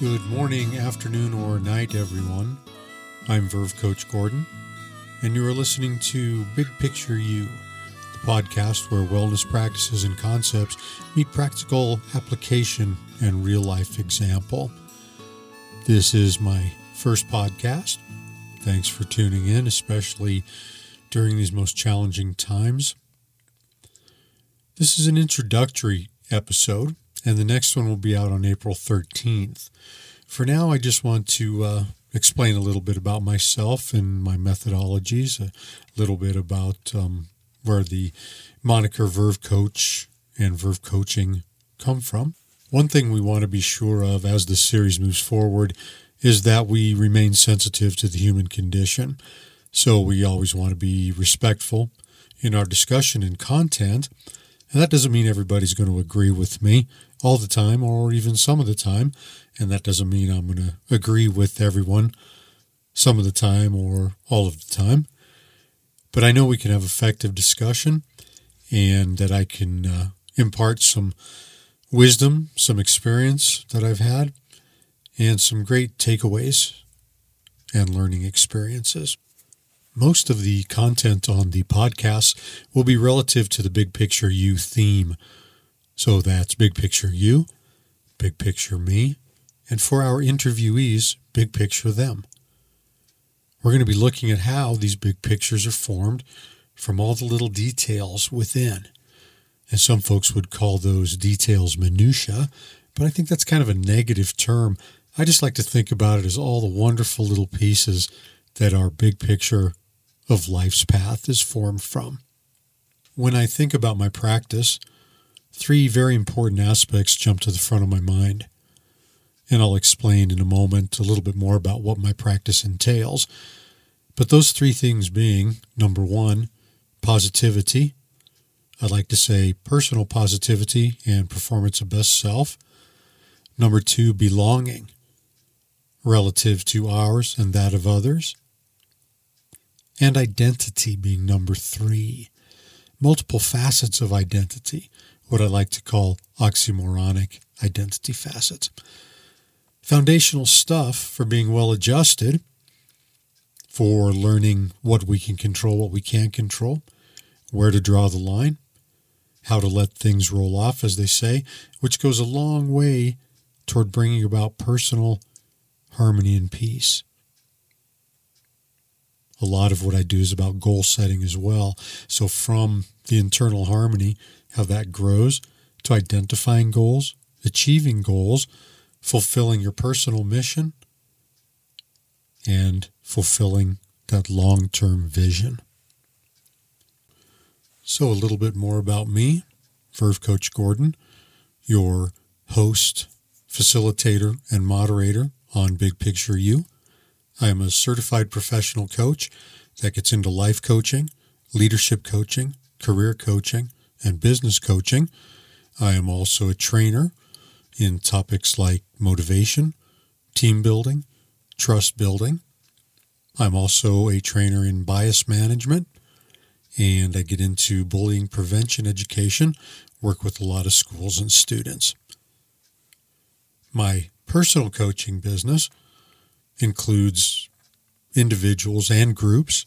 Good morning, afternoon, or night, everyone. I'm Verve Coach Gordon, and you are listening to Big Picture You, the podcast where wellness practices and concepts meet practical application and real life example. This is my first podcast. Thanks for tuning in, especially during these most challenging times. This is an introductory episode, and the next one will be out on April 13th. For now, I just want to uh, explain a little bit about myself and my methodologies, a little bit about um, where the moniker Verve Coach and Verve Coaching come from. One thing we want to be sure of as the series moves forward is that we remain sensitive to the human condition. So we always want to be respectful in our discussion and content and that doesn't mean everybody's going to agree with me all the time or even some of the time. And that doesn't mean I'm going to agree with everyone some of the time or all of the time. But I know we can have effective discussion and that I can uh, impart some wisdom, some experience that I've had, and some great takeaways and learning experiences. Most of the content on the podcast will be relative to the Big Picture You theme. So that's Big Picture You, Big Picture Me, and for our interviewees, Big Picture Them. We're going to be looking at how these big pictures are formed from all the little details within. And some folks would call those details minutia, but I think that's kind of a negative term. I just like to think about it as all the wonderful little pieces that our big picture of life's path is formed from. When I think about my practice, three very important aspects jump to the front of my mind. And I'll explain in a moment a little bit more about what my practice entails. But those three things being number one, positivity. I'd like to say personal positivity and performance of best self. Number two, belonging relative to ours and that of others and identity being number three. Multiple facets of identity, what I like to call oxymoronic identity facets. Foundational stuff for being well adjusted, for learning what we can control, what we can't control, where to draw the line, how to let things roll off, as they say, which goes a long way toward bringing about personal harmony and peace a lot of what I do is about goal setting as well. So, from the internal harmony, how that grows, to identifying goals, achieving goals, fulfilling your personal mission, and fulfilling that long term vision. So, a little bit more about me, Verve Coach Gordon, your host, facilitator, and moderator on Big Picture You. I am a certified professional coach that gets into life coaching, leadership coaching, career coaching, and business coaching. I am also a trainer in topics like motivation, team building, trust building. I'm also a trainer in bias management, and I get into bullying prevention education, work with a lot of schools and students. My personal coaching business includes individuals and groups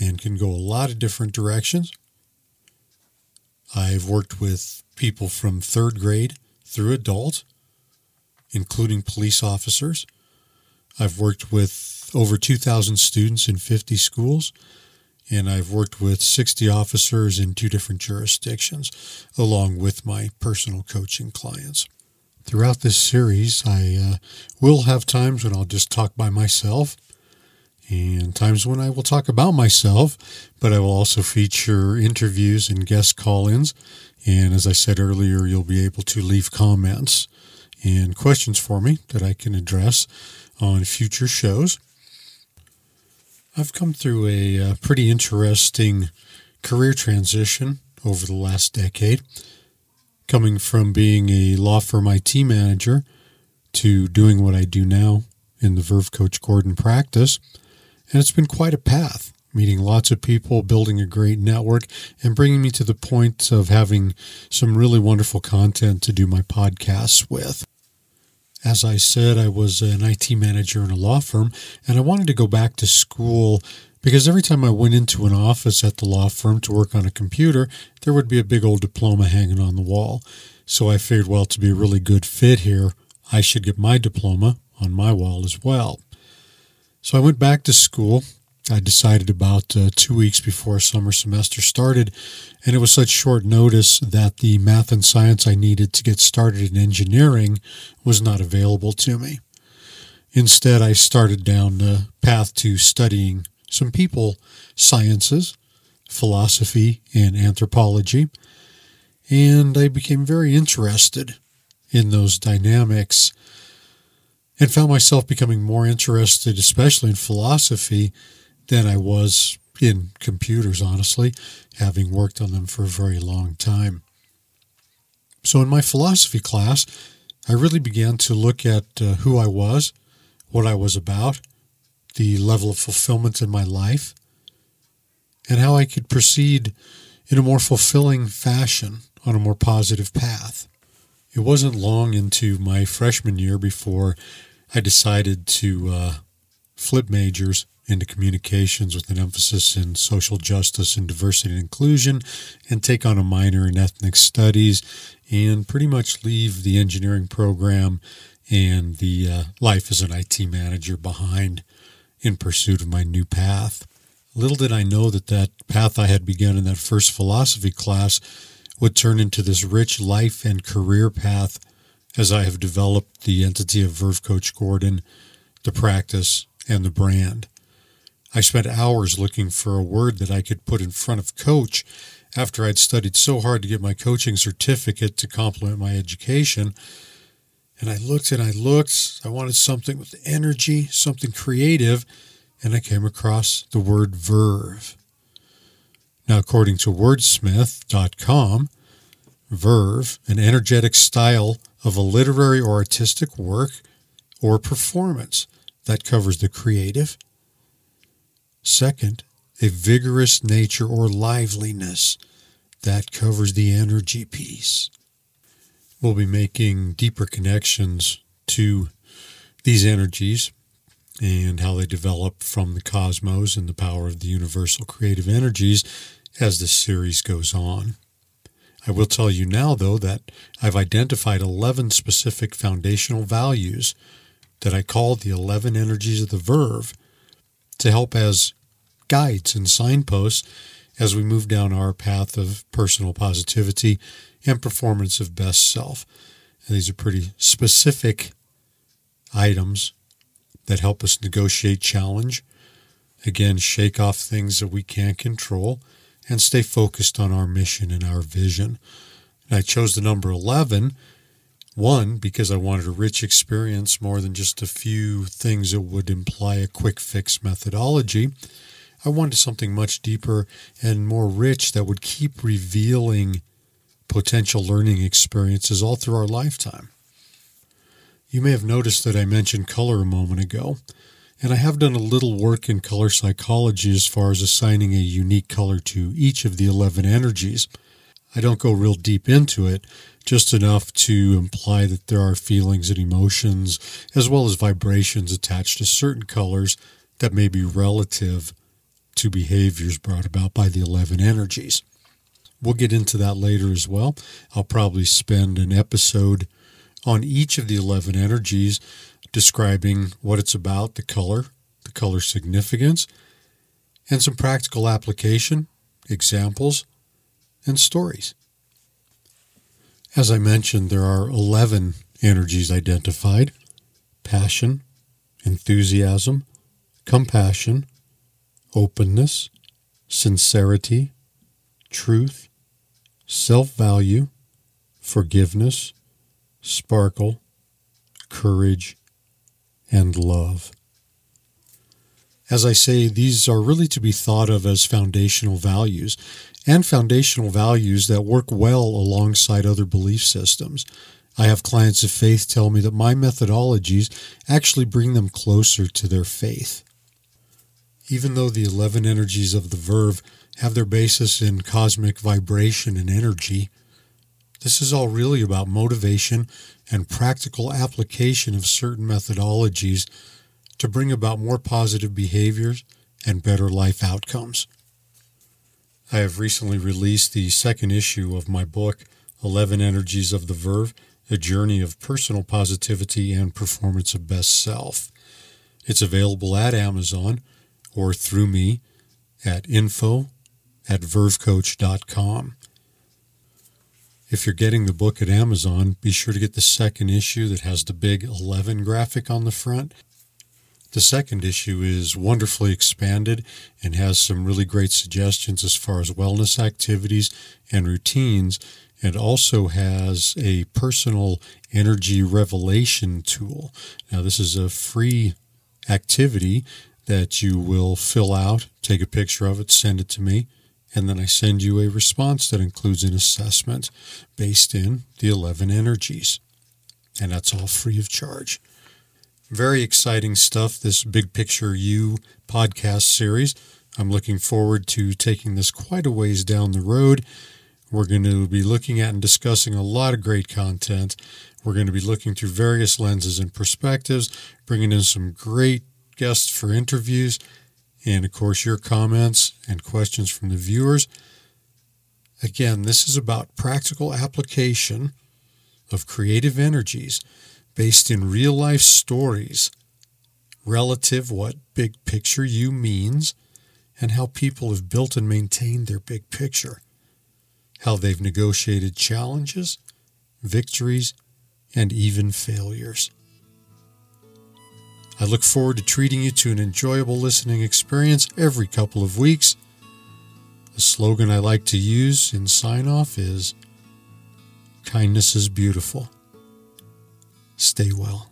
and can go a lot of different directions. I've worked with people from third grade through adult, including police officers. I've worked with over 2,000 students in 50 schools, and I've worked with 60 officers in two different jurisdictions, along with my personal coaching clients throughout this series, I uh, will have times when I'll just talk by myself and times when I will talk about myself, but I will also feature interviews and guest call ins. And as I said earlier, you'll be able to leave comments and questions for me that I can address on future shows. I've come through a, a uh, pretty interesting career transition over the last decade coming from being a law firm IT manager to doing what I do now in the Verve Coach Gordon practice. And it's been quite a path, meeting lots of people, building a great network, and bringing me to the point of having some really wonderful content to do my podcasts with. As I said, I was an IT manager in a law firm, and I wanted to go back to school because every time I went into an office at the law firm to work on a computer, there would be a big old diploma hanging on the wall. So I figured, well, to be a really good fit here, I should get my diploma on my wall as well. So I went back to school. I decided about uh, two weeks before summer semester started, and it was such short notice that the math and science I needed to get started in engineering was not available to me. Instead, I started down the path to studying some people sciences, philosophy, and anthropology, and I became very interested in those dynamics and found myself becoming more interested, especially in philosophy, than I was in computers, honestly, having worked on them for a very long time. So, in my philosophy class, I really began to look at uh, who I was, what I was about, the level of fulfillment in my life, and how I could proceed in a more fulfilling fashion on a more positive path. It wasn't long into my freshman year before I decided to uh, flip majors into communications with an emphasis in social justice and diversity and inclusion, and take on a minor in ethnic studies, and pretty much leave the engineering program and the uh, life as an IT manager behind in pursuit of my new path. Little did I know that that path I had begun in that first philosophy class would turn into this rich life and career path as I have developed the entity of Verve Coach Gordon, the practice, and the brand. I spent hours looking for a word that I could put in front of coach after I'd studied so hard to get my coaching certificate to complement my education. And I looked and I looked. I wanted something with energy, something creative, and I came across the word verve. Now, according to wordsmith.com, verve, an energetic style of a literary or artistic work or performance that covers the creative. Second, a vigorous nature or liveliness that covers the energy piece. We'll be making deeper connections to these energies and how they develop from the cosmos and the power of the universal creative energies as the series goes on. I will tell you now, though, that I've identified 11 specific foundational values that I call the 11 energies of the Verve to help as guides and signposts as we move down our path of personal positivity and performance of best self. And these are pretty specific items that help us negotiate challenge. Again, shake off things that we can't control and stay focused on our mission and our vision. And I chose the number 11, one, because I wanted a rich experience more than just a few things that would imply a quick fix methodology. I wanted something much deeper and more rich that would keep revealing potential learning experiences all through our lifetime. You may have noticed that I mentioned color a moment ago, and I have done a little work in color psychology as far as assigning a unique color to each of the 11 energies. I don't go real deep into it, just enough to imply that there are feelings and emotions, as well as vibrations attached to certain colors that may be relative to behaviors brought about by the 11 energies. We'll get into that later as well. I'll probably spend an episode on each of the 11 energies, describing what it's about, the color, the color significance, and some practical application, examples, and stories. As I mentioned, there are 11 energies identified passion, enthusiasm, compassion, openness, sincerity, truth, self value, forgiveness, sparkle, courage, and love. As I say, these are really to be thought of as foundational values and foundational values that work well alongside other belief systems. I have clients of faith tell me that my methodologies actually bring them closer to their faith. Even though the 11 energies of the Verve have their basis in cosmic vibration and energy, This is all really about motivation and practical application of certain methodologies to bring about more positive behaviors and better life outcomes. I have recently released the second issue of my book, 11 Energies of the Verve A Journey of Personal Positivity and Performance of Best Self. It's available at Amazon or through me at info at vervecoach.com. If you're getting the book at Amazon, be sure to get the second issue that has the big 11 graphic on the front. The second issue is wonderfully expanded and has some really great suggestions as far as wellness activities and routines, and also has a personal energy revelation tool. Now, this is a free activity that you will fill out, take a picture of it, send it to me, and then I send you a response that includes an assessment based in the 11 energies. And that's all free of charge. Very exciting stuff, this Big Picture You podcast series. I'm looking forward to taking this quite a ways down the road. We're going to be looking at and discussing a lot of great content. We're going to be looking through various lenses and perspectives, bringing in some great guests for interviews, and of course, your comments and questions from the viewers. Again, this is about practical application of creative energies based in real life stories relative what big picture you means and how people have built and maintained their big picture, how they've negotiated challenges, victories, and even failures. I look forward to treating you to an enjoyable listening experience every couple of weeks. The slogan I like to use in sign off is Kindness is beautiful. Stay well.